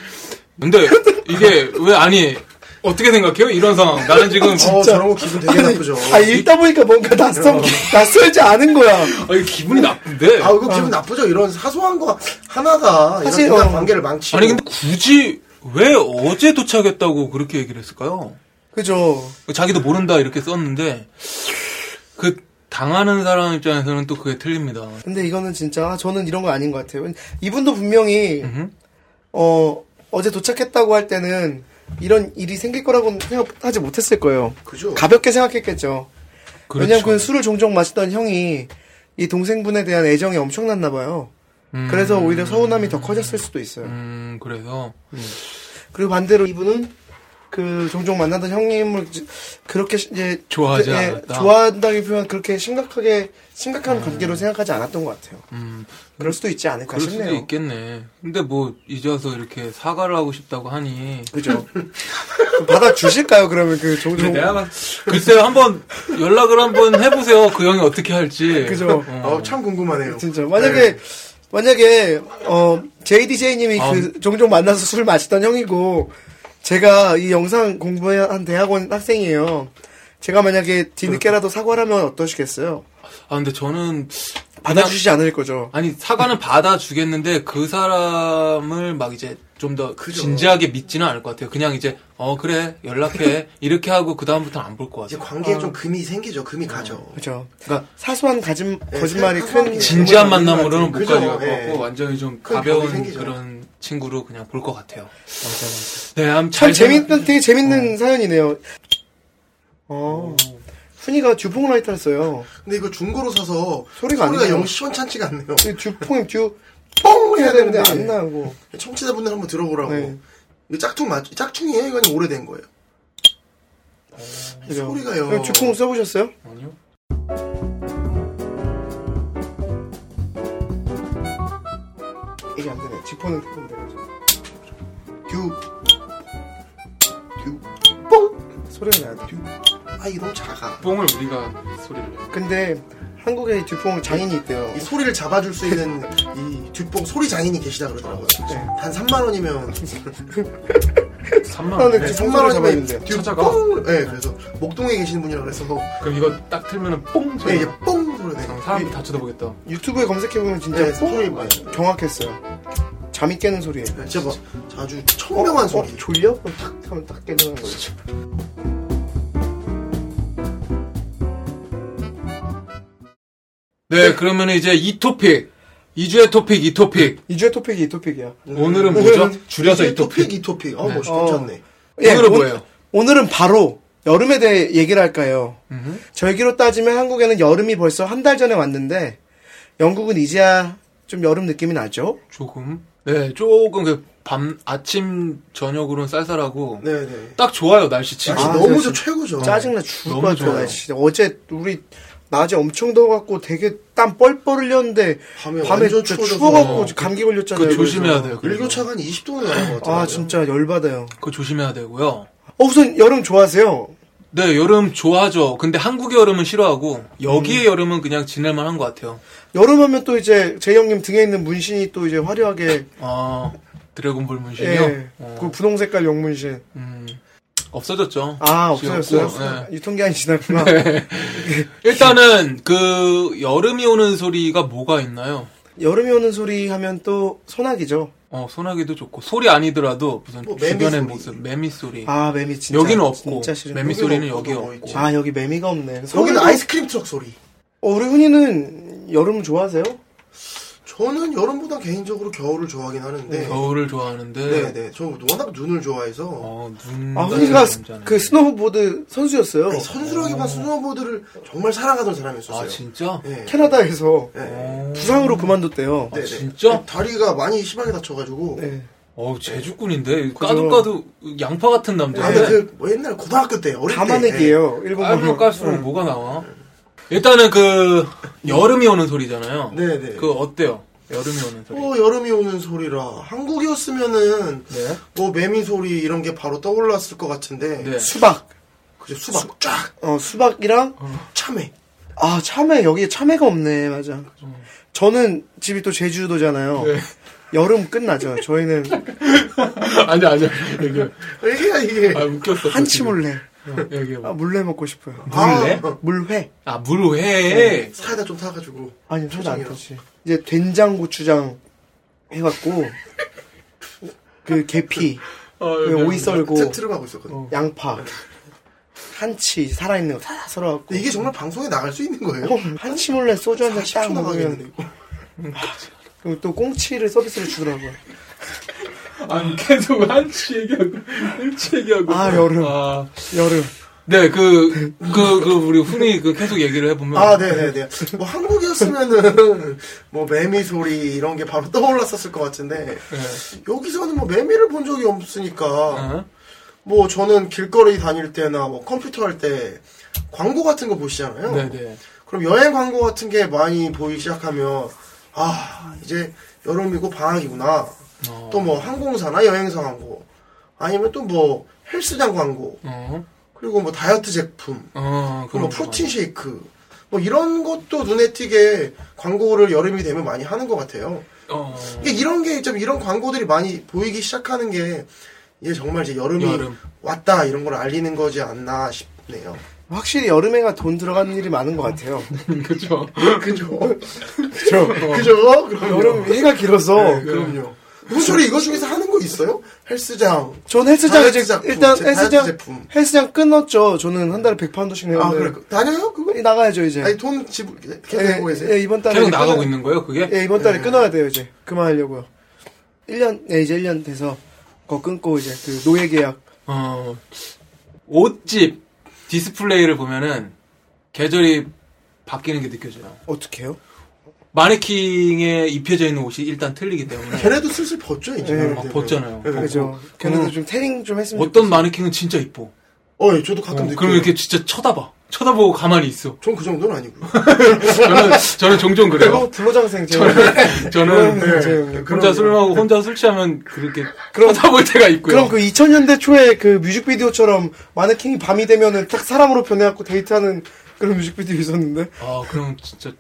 근데 이게 왜 아니 어떻게 생각해요? 이런 상황. 나는 지금 어, 저런 거 기분 되게 나쁘죠. 아, 읽다 보니까 뭔가 낯선, 낯설지 않은 거야. 아, 이거 기분이 나쁜데. 아, 이거 기분 나쁘죠. 이런 사소한 거 하나가 사실, 이런 어. 관계를 망치고. 아니 근데 굳이 왜 어제 도착했다고 그렇게 얘기를 했을까요? 그죠. 자기도 모른다 이렇게 썼는데 그 당하는 사람 입장에서는 또 그게 틀립니다. 근데 이거는 진짜, 저는 이런 거 아닌 것 같아요. 이분도 분명히, 음흠. 어, 어제 도착했다고 할 때는, 이런 일이 생길 거라고는 생각하지 못했을 거예요. 그죠. 가볍게 생각했겠죠. 그렇죠. 왜냐면 그 술을 종종 마시던 형이 이 동생분에 대한 애정이 엄청났나 봐요. 음, 그래서 오히려 서운함이 더 커졌을 수도 있어요. 음, 그래서 그리고 반대로 이분은 그 종종 만나던 형님을 그렇게 시- 이제 좋아하지 예, 않았다. 좋아한다기보다는 그렇게 심각하게 심각한 관계로 생각하지 않았던 것 같아요. 음, 그럴 수도 있지 않을까 그럴 수도 싶네요. 있겠네. 근데 뭐 이제 와서 이렇게 사과를 하고 싶다고 하니 그죠? 받아 주실까요? 그러면 그 종종 내가 봤- 글쎄요 한번 연락을 한번 해보세요. 그 형이 어떻게 할지. 그죠? 어, 참 궁금하네요. 진짜 만약에 만약에 어 JDJ님이 아. 그 종종 만나서 술 마시던 형이고 제가 이 영상 공부한 대학원 학생이에요. 제가 만약에 뒤늦게라도 사과를 하면 어떠시겠어요? 아 근데 저는 받아주시지 않을 거죠. 아니 사과는 받아주겠는데 그 사람을 막 이제 좀 더 진지하게 믿지는 않을 것 같아요. 그냥 이제 어 그래 연락해 이렇게 하고 그 다음부터는 안볼것 이제 같아요. 관계에 좀 금이 생기죠. 금이 가죠. 그죠. 그러니까 사소한 가짐 네, 거짓말이 사소한 큰게 진지한 만남으로는 못. 가져갈 것? 같고 예. 완전히 좀큰 가벼운. 그런 친구로 그냥 볼 것 같아요. 네, 아무튼 참잘 재밌는 되게 재밌는 사연이네요. 어. 훈이가 듀퐁 라이터를 써요. 근데 이거 중고로 사서 소리가 안 나요. 영 시원찮지가 않네요. 그 듀퐁이 듀뽕 해야 되는데 안 나고. 청취자분들 한번 들어보라고. 네. 이거 짝퉁 맞, 짝퉁이에요? 이건 오래된 거예요. 그죠. 소리가요. 듀퐁 써보셨어요? 아니요. 이게 안 되네. 지퍼는 듀폰 돼가지고. 듀. 듀. 소리가 나야 돼. 아, 이게 너무 작아. 뽕을 우리가 소리를 내요. 근데 한국에 듀퐁 장인이 있대요. 이 소리를 잡아줄 수 있는 이 듀뽕 소리 장인이 계시다 그러더라고요. 네. 단 3만 원이면 3만 아, 원. 네. 네, 듀뽕 3만 소리 원이면. 찾아가. 듀뽕 네, 그래서 목동에 계시는 분이라 그래서 그럼 이거 딱 틀면은 뽕 네, 소리. 이게 뽕 네. 사람들 다 쳐다보겠다. 유튜브에 검색해보면 진짜 네, 뽕 소리 많이. 정확했어요. 잠이 깨는 소리예요. 네, 진짜 뭐 아주 청명한 어, 소리. 어, 졸려? 그럼 탁 하면 딱 깨는 거죠. 네, 그러면 이제 이 토픽. 2주의 토픽, 이 토픽. 이주의 토픽이 이 토픽이야. 오늘은 뭐죠? 줄여서 이 토픽 토픽. 이 토픽. 어, 네. 멋있 어. 괜찮네. 예, 오늘은 오- 뭐예요? 오늘은 바로 여름에 대해 얘기를 할까요? 음흠. 절기로 따지면 한국에는 여름이 벌써 한 달 전에 왔는데 영국은 이제야 좀 여름 느낌이 나죠? 조금. 네, 조금 그 밤, 아침, 저녁으로는 쌀쌀하고. 네, 네. 딱 좋아요, 날씨 지금. 날씨 아, 너무 진짜 저 최고죠. 짜증나 죽을 것 같아요. 날씨. 어제 우리 낮에 엄청 더워갖고 되게 땀 뻘뻘 흘렸는데 밤에 밤에 진짜. 추워갖고 감기 걸렸잖아요. 그 조심해야. 돼요. 그래서. 일교차가 한 20도는 나는 것 같아요. 아 진짜 열받아요. 그거 조심해야 되고요. 어 우선 여름 좋아하세요? 네, 여름 좋아하죠. 근데 한국의 여름은 싫어하고, 여기의 음. 여름은 그냥 지낼만 한것 같아요. 여름하면 또 이제 제 형님 등에 있는 문신이 또 이제 화려하게 아, 드래곤볼 문신이요? 예, 어, 그 분홍 색깔 용문신. 음, 없어졌죠. 아 없어졌어요? 네. 유통기한이 지났구나. 일단은 그 여름이 오는 소리가 뭐가 있나요? 여름이 오는 소리 하면 또 소나기죠. 어 소나기도 좋고 소리 아니더라도 무슨 뭐 주변의 소리. 모습 매미 소리 아 매미 진짜 여기는 없고 진짜 싫은. 매미 소리는 여기 뭐 없고 있지. 아 여기 매미가 없네. 여기는 아이스크림 트럭 소리. 어, 우리 훈이는 여름 좋아하세요? 저는 여름보다 개인적으로 겨울을 좋아하긴 하는데. 겨울을 좋아하는데. 네, 네. 저 워낙 눈을 좋아해서. 어, 눈. 아, 훈이가 그 스노우보드 선수였어요. 아니, 선수라기보다 스노우보드를 정말 사랑하던 사람이었어요. 아, 진짜? 네. 캐나다에서 네. 부상으로 그만뒀대요. 네, 네. 진짜? 다리가 많이 심하게 다쳐가지고. 네. 어 제주꾼인데. 까도 까도 양파 같은 아, 남자인데. 그, 뭐 옛날 고등학교 때, 어릴 때. 가마내기예요. 일본 깔면. 깔수록 뭐가 나와? 일단은 그, 여름이 오는 소리잖아요. 네, 네. 그, 어때요? 여름이 오는 소리. 어, 여름이 오는 소리라. 한국이었으면은, 네. 뭐, 매미 소리 이런 게 바로 떠올랐을 것 같은데. 네. 수박. 그죠, 수박 쫙! 어, 수박이랑 참외. 아, 참외 여기에 참외가 없네. 맞아. 저는 집이 또 제주도잖아요. 네. 여름 끝나죠. 저희는 아니, 아니, 여기. 이게, 이게. 아, 웃겼어. 한치 물회. 여기 아, 뭐. 물회 먹고 싶어요. 물래? 아, 물회. 아, 물회. 사이다 좀 타가지고. 아니, 소주 안. 타지. 이제 된장 고추장 해갖고 그 계피, 어, 그 여기. 오이 썰고 트- 트름하고 있었거든요. 양파, 한치 살아있는 거 다 썰어갖고 이게 정말 방송에 나갈 수 있는 거예요? 어, 한치 몰래 소주 한 잔딱 40초 나가겠는데, 먹으면. 그리고 또 꽁치를 서비스로 주더라고요. 아니, 계속 한치 얘기하고, 한치 얘기하고. 아, 여름. 아. 여름. 네, 그, 그, 그, 우리 훈이 그 계속 얘기를 해보면. 아, 네네네. 뭐, 한국이었으면은, 뭐, 매미 소리, 이런 게 바로 떠올랐었을 것 같은데, 네. 여기서는 뭐, 매미를 본 적이 없으니까, 어? 뭐, 저는 길거리 다닐 때나, 뭐, 컴퓨터 할 때, 광고 같은 거 보시잖아요. 네네. 그럼 여행 광고 같은 게 많이 보이기 시작하면, 아, 이제 여름이고 방학이구나. 어. 또 뭐, 항공사나 여행사 광고. 아니면 또 뭐, 헬스장 광고. 어, 그리고 뭐, 다이어트 제품. 어, 그리고 뭐 프로틴 쉐이크 뭐 이런 것도 눈에 띄게 광고를 여름이 되면 많이 하는 것 같아요. 거. 어, 이게 이런 게 좀 이런 광고들이 많이 보이기 시작하는 게 이게 정말 이제 여름이 여름. 왔다 이런 걸 알리는 거지 않나 싶네요. 확실히 여름에가 돈 들어가는 일이 많은 것 같아요. 그쵸. 그죠? 그죠? 그죠? 그럼요. 여름 해가 길어서 네, 그럼요. 문철이 이거 중에서 하는 거 있어요? 헬스장. 전 헬스장 이제 제품, 일단 헬스장 제품. 헬스장 끊었죠. 저는 한 달에 100파운드씩 아, 내는데 그래. 다녀요? 그거? 나가야죠 이제. 아니, 돈 지불, 계속 예, 내고 계세요? 예, 이번 달에 계속 나가고 끊어- 있는 거예요, 그게? 예, 이번 달에 끊어야 돼요 이제 그만하려고요. 1년, 예, 이제 1년 돼서 그거 끊고 이제 그 노예 계약. 어, 옷집 디스플레이를 보면은 계절이 바뀌는 게 느껴져요. 어떻게 해요? 마네킹에 입혀져 있는 옷이 일단 틀리기 때문에. 걔네도 슬슬 벗죠, 이제. 예, 아, 벗잖아요. 예, 그죠. 걔네도 좀 태닝 좀 했으면 어떤 마네킹은 진짜 이뻐. 어, 예, 저도 가끔 어, 느껴요. 그럼 이렇게 진짜 쳐다봐. 쳐다보고 가만히 있어. 전 그 정도는 아니고요. 저는, 저는 종종 그래요. 그리고 불로장생 제 저는 네, 제- 혼자. 술 먹고 혼자 술 취하면 그렇게 쳐다볼 때가 있고요. 그럼 그 2000년대 초에 그 뮤직비디오처럼 마네킹이 밤이 되면은 딱 사람으로 변해갖고 데이트하는 그런 뮤직비디오 있었는데. 아, 그럼 진짜.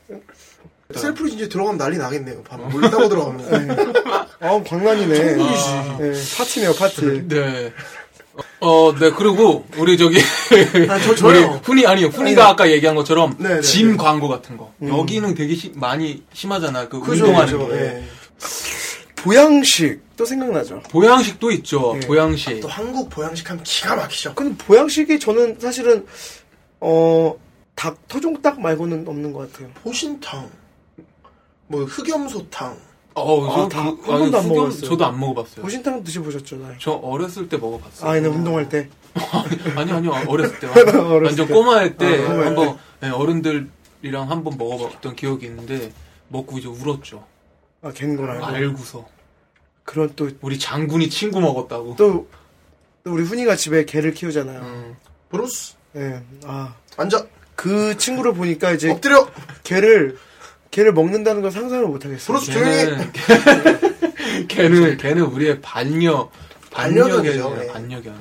셀프로 이제 들어가면 난리 나겠네요. 밤 몰래 따고 들어가면. 아, 광란이네. 아. 예, 파티네요, 파티. 네. 어, 네, 그리고, 우리 저기, 아, 저, 우리 저요. 훈이, 아니요, 훈이가 아까 얘기한 것처럼, 네, 네, 짐 네. 광고 같은 거. 여기는 되게 시- 많이 심하잖아. 그 그죠, 운동하는 그죠, 게. 예. 보양식 또 생각나죠. 보양식도 있죠, 네. 보양식. 또 한국 보양식 하면 기가 막히죠. 근데 보양식이 저는 사실은 어 닭 토종닭 말고는 없는 것 같아요. 보신탕, 뭐 흑염소탕. 어, 아, 저 다- 그- 한 아니, 번도 안 흑염- 먹어봤어요. 저도 안 먹어봤어요. 보신탕 드셔보셨잖아요. 저 어렸을 때 먹어봤어요. 아, 얘는 운동할 때. 아니, 아니요, 어렸을 때. 어렸을 완전 때. 꼬마일 때, 아, 한번, 네, 어른들이랑 한번 먹어봤던 기억이 있는데, 먹고 이제 울었죠. 아, 갠걸 알고. 알고서. 그런 또, 우리 장군이 친구 먹었다고. 또, 또 우리 훈이가 집에 개를 키우잖아요. 음. 브루스, 예. 아. 앉아, 그 친구를 보니까 이제 엎드려. 개를, 개를 먹는다는 걸 상상을 못 하겠어요. 브루스 조용히. 걔는, 걔는, 걔는 우리의 반려, 반려견이죠, 예. 반려견.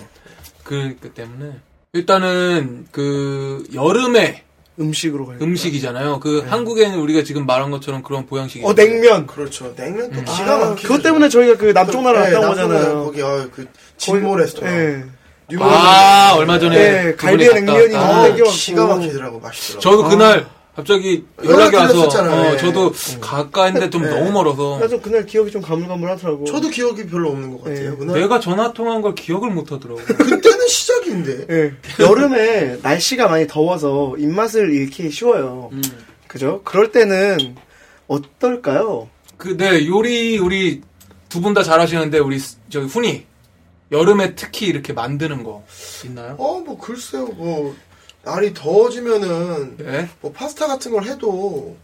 그, 그 때문에. 일단은, 그, 여름에 음식으로 가요. 음식이잖아요. 그, 한국에는 우리가 지금 말한 것처럼 그런 보양식이. 어, 냉면. 그렇죠. 냉면 또 아, 기가 막히죠. 그것 때문에 저희가 그 남쪽 나라 네, 갔다 온 거잖아요. 거기 어, 그 진모 레스토랑. 예. 뉴욕 아, 얼마 전에. 네, 갈비에 갔다 냉면이. 너무 아. 기가 막히더라고 맛있더라고. 저도 아. 그날 갑자기 연락이 연락 와서. 어, 예. 저도 가까인데 좀 네. 너무 멀어서 나좀 그날 기억이 좀 가물가물하더라고. 저도 기억이 별로 없는 것 같아요. 네. 그날 내가 전화 통한 걸 기억을 못 하더라고. 그때는 시작인데. 예. 여름에 날씨가 많이 더워서 입맛을 잃기 쉬워요. 음. 그죠? 그럴 때는 어떨까요? 그, 네, 요리, 우리 두 분 다 잘하시는데, 우리, 스- 저기, 훈이. 여름에 특히 이렇게 만드는 거 있나요? 어, 뭐, 글쎄요, 뭐, 날이 더워지면은, 네. 뭐, 파스타 같은 걸 해도,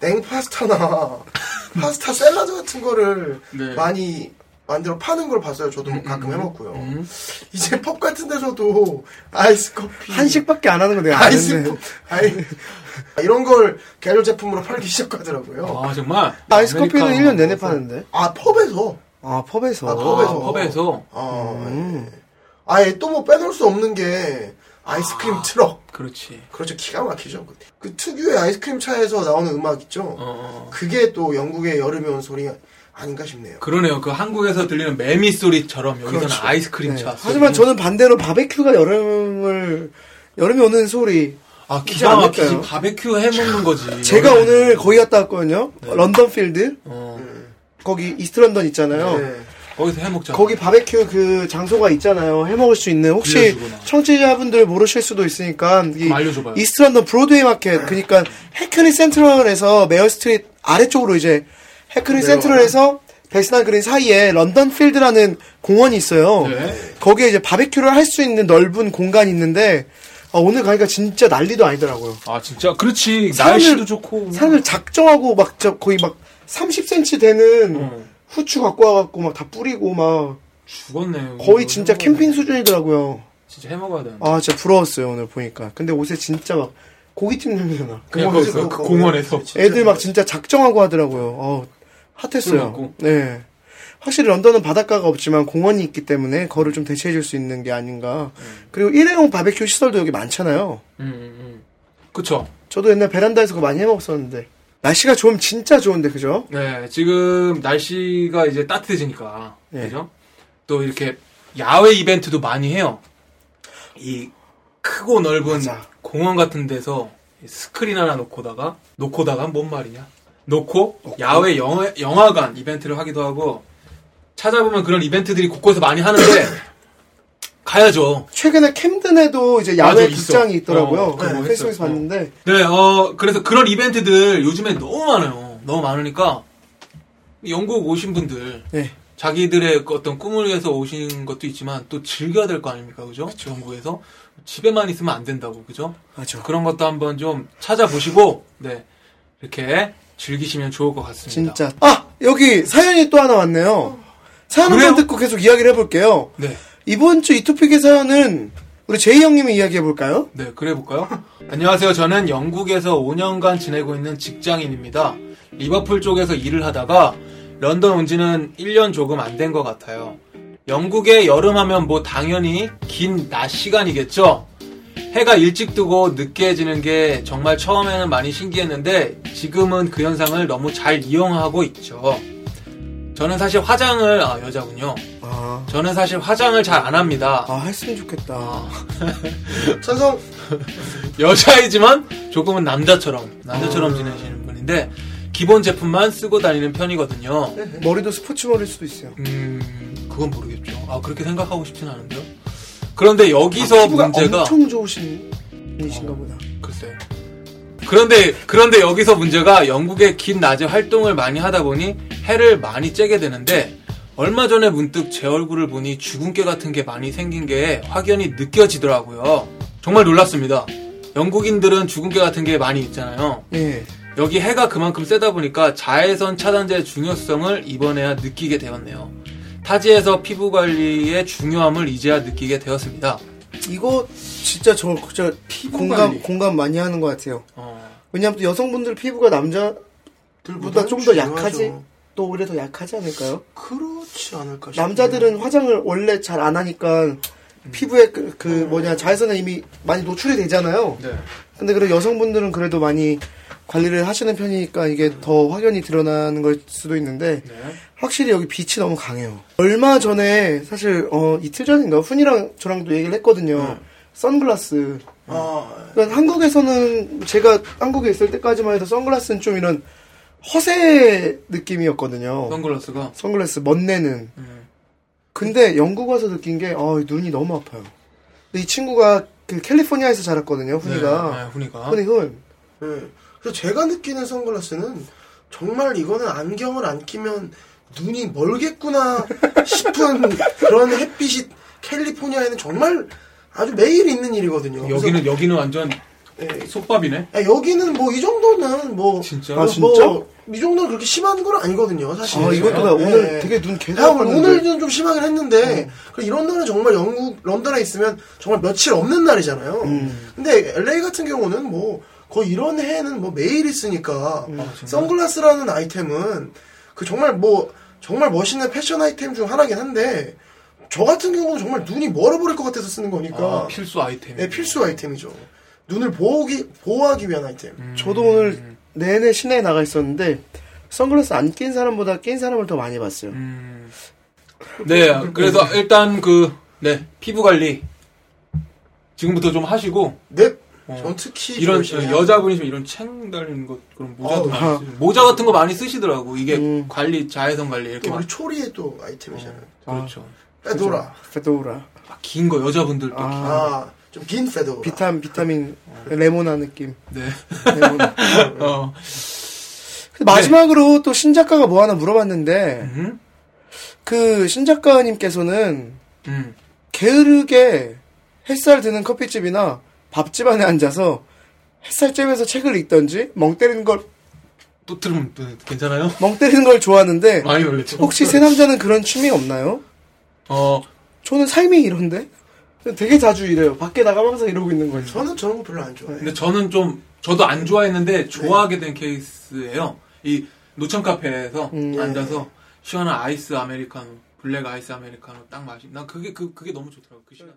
냉파스타나, 파스타 샐러드 같은 거를 네. 많이 만들어 파는 걸 봤어요. 저도 뭐 가끔 해먹고요. 음. 이제 펍 같은 데서도 아이스 커피. 한식밖에 안 하는 거 내가 아이스 아이, 이런 걸 계절 제품으로 팔기 시작하더라고요. 아, 정말? 아이스 커피는 아메리카노 1년 내내 먹어서. 파는데. 아, 펍에서. 아, 펍에서. 아, 펍에서. 아, 펍에서. 아, 음. 예. 아예 또 뭐 빼놓을 수 없는 게 아이스크림 트럭. 그렇지. 그렇죠. 기가 막히죠. 그 특유의 아이스크림 차에서 나오는 음악 있죠. 어, 어. 그게 또 영국의 여름에 온 소리 아닌가 싶네요. 그러네요. 그 한국에서 들리는 매미 소리처럼 여기서는 그렇죠. 아이스크림 네. 차. 하지만 소리. 저는 반대로 바베큐가 여름을 여름에 오는 소리. 아, 기가 막히지. 바베큐 해 먹는 거지. 제가 여름에. 오늘 거기 갔다 왔거든요. 런던 필드. 어, 거기 이스트 런던 있잖아요. 네. 거기서 해 먹자. 거기 바베큐 그 장소가 있잖아요. 해 먹을 수 있는 혹시 빌려주구나. 청취자분들 모르실 수도 있으니까 이좀 알려줘봐요. 이스트 런던 브로드웨이 마켓 그러니까 해크니 센트럴에서 메어 스트리트 아래쪽으로 이제 해크니? 센트럴에서 베스널 그린 사이에 런던 필드라는 공원이 있어요. 네. 거기에 이제 바베큐를 할 수 있는 넓은 공간이 있는데 어, 오늘 가니까 진짜 난리도 아니더라고요. 아, 진짜? 그렇지. 사람들- 날씨도 좋고. 사람들 작정하고 막 저 거의 막 30cm 되는 어, 후추 갖고 와갖고 막 다 뿌리고 막 죽었네. 거의 진짜 해 먹어야 캠핑 돼. 수준이더라고요. 진짜 해 먹어야 되는데. 아 진짜 부러웠어요 오늘 보니까. 근데 옷에 진짜 막 고깃집 냄새 나. 그냥 거기서 그그 공원에서. 애들 막 진짜 작정하고 하더라고요. 어, 술 핫했어요. 네. 확실히 런던은 바닷가가 없지만 공원이 있기 때문에 거를 좀 대체해줄 수 있는 게 아닌가. 그리고 일회용 바베큐 시설도 여기 많잖아요. 음, 음, 음. 그쵸. 저도 옛날 베란다에서 그거 많이 해 먹었었는데. 날씨가 좋으면 진짜 좋은데, 그죠? 네, 지금 날씨가 이제 따뜻해지니까. 네. 그죠? 또 이렇게 야외 이벤트도 많이 해요. 이 크고 넓은 맞아. 공원 같은 데서 스크린 하나 놓고다가, 놓고다가 뭔 말이냐? 놓고 야외 영화, 영화관 이벤트를 하기도 하고 찾아보면 그런 이벤트들이 곳곳에서 많이 하는데 가야죠. 최근에 캠든에도 이제 맞아, 야외 있어. 극장이 있더라고요. 어, 네, 페이스북에서 했어요. 봤는데. 네, 어, 그래서 그런 이벤트들 요즘에 너무 많아요. 너무 많으니까 영국 오신 분들 네. 자기들의 그 어떤 꿈을 위해서 오신 것도 있지만 또 즐겨야 될 거 아닙니까? 그죠? 영국에서 집에만 있으면 안 된다고. 그죠? 맞아. 그런 것도 한번 좀 찾아보시고 네. 이렇게 즐기시면 좋을 것 같습니다. 진짜. 아! 여기 사연이 또 하나 왔네요. 사연 그래요? 한번 듣고 계속 이야기를 해볼게요. 네. 이번 주 이토픽의 사연은 우리 제이 형님이 이야기해 볼까요? 네, 그래 볼까요? 안녕하세요. 저는 영국에서 5년간 지내고 있는 직장인입니다. 리버풀 쪽에서 일을 하다가 런던 온 지는 1년 조금 안 된 것 같아요. 영국의 여름 하면 뭐 당연히 긴 낮 시간이겠죠? 해가 일찍 뜨고 늦게 지는 게 정말 처음에는 많이 신기했는데 지금은 그 현상을 너무 잘 이용하고 있죠. 저는 사실 화장을, 아, 여자군요. 아, 저는 사실 화장을 잘 안 합니다. 아, 했으면 좋겠다. 찬성. 여자이지만 조금은 남자처럼 남자처럼 지내시는 분인데 기본 제품만 쓰고 다니는 편이거든요. 머리도 스포츠 머리일 수도 있어요. 음 그건 모르겠죠. 아 그렇게 생각하고 싶진 않은데요. 그런데 여기서 아, 문제가 엄청 좋으신 분이신가 보다. 글쎄. 그런데 그런데 여기서 문제가 영국의 긴 낮에 활동을 많이 하다 보니 해를 많이 쬐게 되는데 얼마 전에 문득 제 얼굴을 보니 주근깨 같은 게 많이 생긴 게 확연히 느껴지더라고요. 정말 놀랐습니다. 영국인들은 주근깨 같은 게 많이 있잖아요. 예. 여기 해가 그만큼 세다 보니까 자외선 차단제의 중요성을 이번에야 느끼게 되었네요. 타지에서 피부 관리의 중요함을 이제야 느끼게 되었습니다. 이거 진짜 저, 저 피부 공감, 관리. 공감 많이 하는 것 같아요. 어, 왜냐하면 또 여성분들 피부가 남자보다 좀 더 약하지? 또 오히려 더 약하지 않을까요? 그렇지 않을까 싶네요. 남자들은 화장을 원래 잘 안 하니까 피부에 그, 그 뭐냐 자외선에 이미 많이 노출이 되잖아요. 네. 근데 그래 여성분들은 그래도 많이 관리를 하시는 편이니까 이게 더 확연히 드러나는 걸 수도 있는데 네. 확실히 여기 빛이 너무 강해요. 얼마 전에 사실 어 이틀 전인가 훈이랑 저랑도 얘기를 했거든요. 선글라스. 아, 그러니까 한국에서는 제가 한국에 있을 때까지만 해도 선글라스는 좀 이런 허세 느낌이었거든요. 선글라스가 선글라스 멋내는. 음. 근데 영국 와서 느낀 게 어, 눈이 너무 아파요. 이 친구가 그 캘리포니아에서 자랐거든요. 훈이가. 네, 네, 훈이가 훈이 훈. 네. 그래서 제가 느끼는 선글라스는 정말 이거는 안경을 안 끼면 눈이 멀겠구나 싶은 그런 햇빛이 캘리포니아에는 정말 아주 매일 있는 일이거든요. 여기는 여기는 완전 예, 솥밥이네. 야, 여기는 뭐 이 정도는 뭐 진짜? 뭐, 아, 진짜? 뭐, 이 정도는 그렇게 심한 건 아니거든요, 사실. 아, 이것도 나 예, 오늘 예. 되게 눈 계속 야, 아팠는데. 오늘은 좀 심하긴 했는데 그 이런 날은 정말 영국 런던에 있으면 정말 며칠 없는 날이잖아요. 음. 근데 LA 같은 경우는 뭐 거의 이런 해는 뭐 매일 있으니까 음. 아, 진짜? 선글라스라는 아이템은 그 정말 뭐 정말 멋있는 패션 아이템 중 하나긴 한데 저 같은 경우는 정말 눈이 멀어버릴 것 같아서 쓰는 거니까 아, 필수 아이템. 네, 필수 아이템이죠. 눈을 보호기, 보호하기 위한 아이템. 저도 오늘 내내 시내에 나가 있었는데 선글라스 안 낀 사람보다 낀 사람을 더 많이 봤어요. 음. 네, 그래서 일단 그, 네, 피부 관리. 지금부터 좀 하시고, 네. 어. 전 특히 이런, 열심히 여자분이시면 이런 챙 달리는 것, 그런 모자도 어우, 많이 아. 쓰 모자 같은 거 많이 쓰시더라고. 이게 음. 관리, 자외선 관리, 이렇게. 우리 초리의 또 아이템이잖아요. 그렇죠. 페도라. 페도라. 막긴 거, 여자분들도. 아, 아, 좀 긴 페도라. 비타민 비타민 레모나 느낌. 네. 레모나. 어. 근데 마지막으로 또 신작가가 뭐 하나 물어봤는데 음. 그 신작가님께서는 음. 게으르게 햇살 드는 커피집이나 밥집 안에 앉아서 햇살 쬐면서 책을 읽던지 멍 때리는 걸 또 들으면 또 괜찮아요? 멍 때리는 걸 좋아하는데 많이 놀랬죠. 혹시 새 남자는 그런 취미 없나요? 어, 저는 삶이 이런데 되게 자주 이래요. 밖에 나가면 항상 이러고 있는 거예요. 저는 저런 거 별로 안 좋아해요. 근데 저는 좀 저도 안 좋아했는데 좋아하게 된 케이스예요. 이 노천 카페에서 음, 예. 앉아서 시원한 아이스 아메리카노, 블랙 아이스 아메리카노 딱 마시. 난 그게 그 그게 너무 좋더라고 그 시간.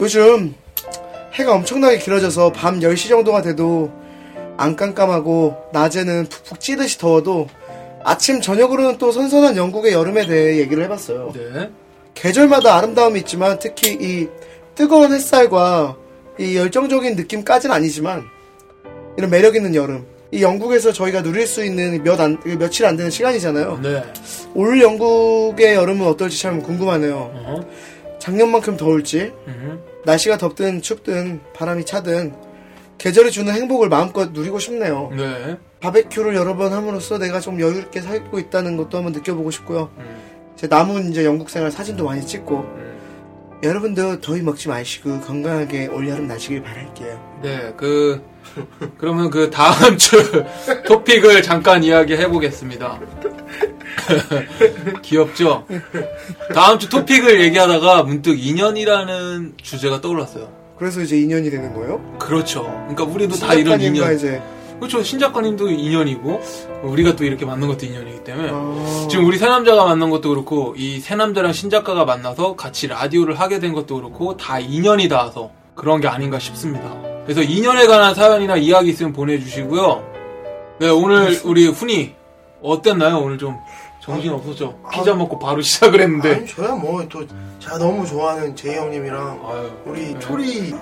요즘 해가 엄청나게 길어져서 밤 10시 정도가 돼도 안 깜깜하고 낮에는 푹푹 찌듯이 더워도 아침 저녁으로는 또 선선한 영국의 여름에 대해 얘기를 해봤어요. 네. 계절마다 아름다움이 있지만 특히 이 뜨거운 햇살과 이 열정적인 느낌까지는 아니지만 이런 매력 있는 여름 이 영국에서 저희가 누릴 수 있는 몇 안, 며칠 안 되는 시간이잖아요. 네. 올 영국의 여름은 어떨지 참 궁금하네요. 어. 작년만큼 더울지 음. 날씨가 덥든 춥든 바람이 차든 계절이 주는 행복을 마음껏 누리고 싶네요. 네. 바베큐를 여러 번 함으로써 내가 좀 여유롭게 살고 있다는 것도 한번 느껴보고 싶고요. 음. 제 남은 이제 영국 생활 사진도 많이 찍고 음. 여러분도 더위 먹지 마시고 건강하게 올여름 나시길 바랄게요. 네. 그 그러면 그 다음 주 토픽을 잠깐 이야기해 보겠습니다. 귀엽죠? 다음 주 토픽을 얘기하다가 문득 인연이라는 주제가 떠올랐어요. 그래서 이제 인연이 되는 거예요? 그렇죠. 그러니까 우리도 다 이런 인연. 이제 그렇죠. 신 작가님도 인연이고 우리가 또 이렇게 만난 것도 인연이기 때문에 아, 지금 우리 새 남자가 만난 것도 그렇고 이 새 남자랑 신 작가가 만나서 같이 라디오를 하게 된 것도 그렇고 다 인연이 닿아서 그런 게 아닌가 싶습니다. 그래서 인연에 관한 사연이나 이야기 있으면 보내주시고요. 네 오늘 우리 훈이 어땠나요? 오늘 좀 정신 없었죠. 피자 먹고 바로 시작을 했는데. 아니, 저야 뭐, 또, 제가 너무 좋아하는 제이 형님이랑 아유. 우리 네. 초리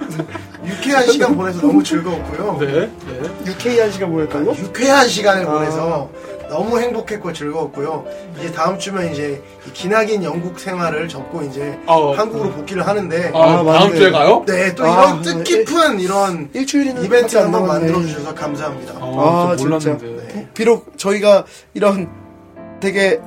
유쾌한 시간 보내서 너무 즐거웠고요. 네. 네. 유쾌한 시간 보냈다고? 유쾌한 시간을 아. 보내서 너무 행복했고 즐거웠고요. 이제 다음 주면 이제 이 기나긴 영국 생활을 접고 이제 어, 한국으로 복귀를 하는데 아, 아, 다음. 주에 가요? 네, 또 아, 이런 뜻깊은 이런 일주일이나 이벤트 한번. 만들어 주셔서 감사합니다. 아, 아. 몰랐는데. 네. 비록 저희가 이런 되게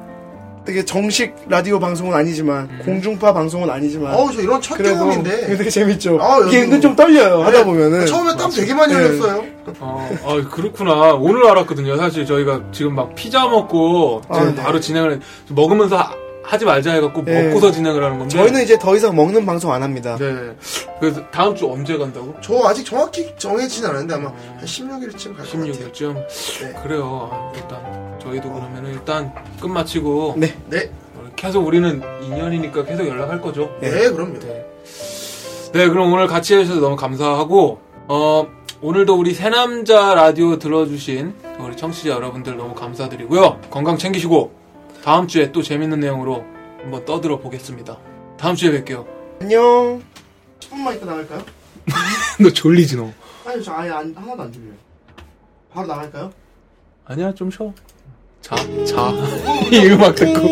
되게 정식 라디오 방송은 아니지만 음. 공중파 방송은 아니지만 어우, 저 이런 첫 경험인데. 되게 재밌죠. 아, 이게 은근 뭐- 좀 떨려요. 하다 네. 보면은 처음에 땀 되게 많이 네. 흘렸어요. 아, 아, 그렇구나. 오늘 알았거든요. 사실 저희가 지금 막 피자 먹고 아, 지금 네. 바로 진행을 해- 먹으면서 하, 하지 말자 해갖고 네. 먹고서 진행을 하는 건데. 저희는 이제 더 이상 먹는 방송 안 합니다. 네. 그래서 다음 주 언제 간다고? 저 아직 정확히 정해지진 않았는데 아마 한 16일쯤 갈 것 같아요. 16일쯤. 네. 그래요. 아, 일단 저희도 그러면은 일단 끝마치고 네. 네, 계속 우리는 인연이니까 계속 연락할 거죠. 네, 그럼요. 네. 네, 그럼 오늘 같이 해주셔서 너무 감사하고, 어, 오늘도 우리 새남자 라디오 들어주신 우리 청취자 여러분들 너무 감사드리고요. 건강 챙기시고, 다음 주에 또 재밌는 내용으로 한번 떠들어 보겠습니다. 다음 주에 뵐게요. 안녕. 10분만 있다 나갈까요? 너 졸리지, 너? 아니 저 아예 안, 하나도 안 들려요. 바로 나갈까요? 아니야, 좀 쉬어. 자, 자. 이 음악 듣고.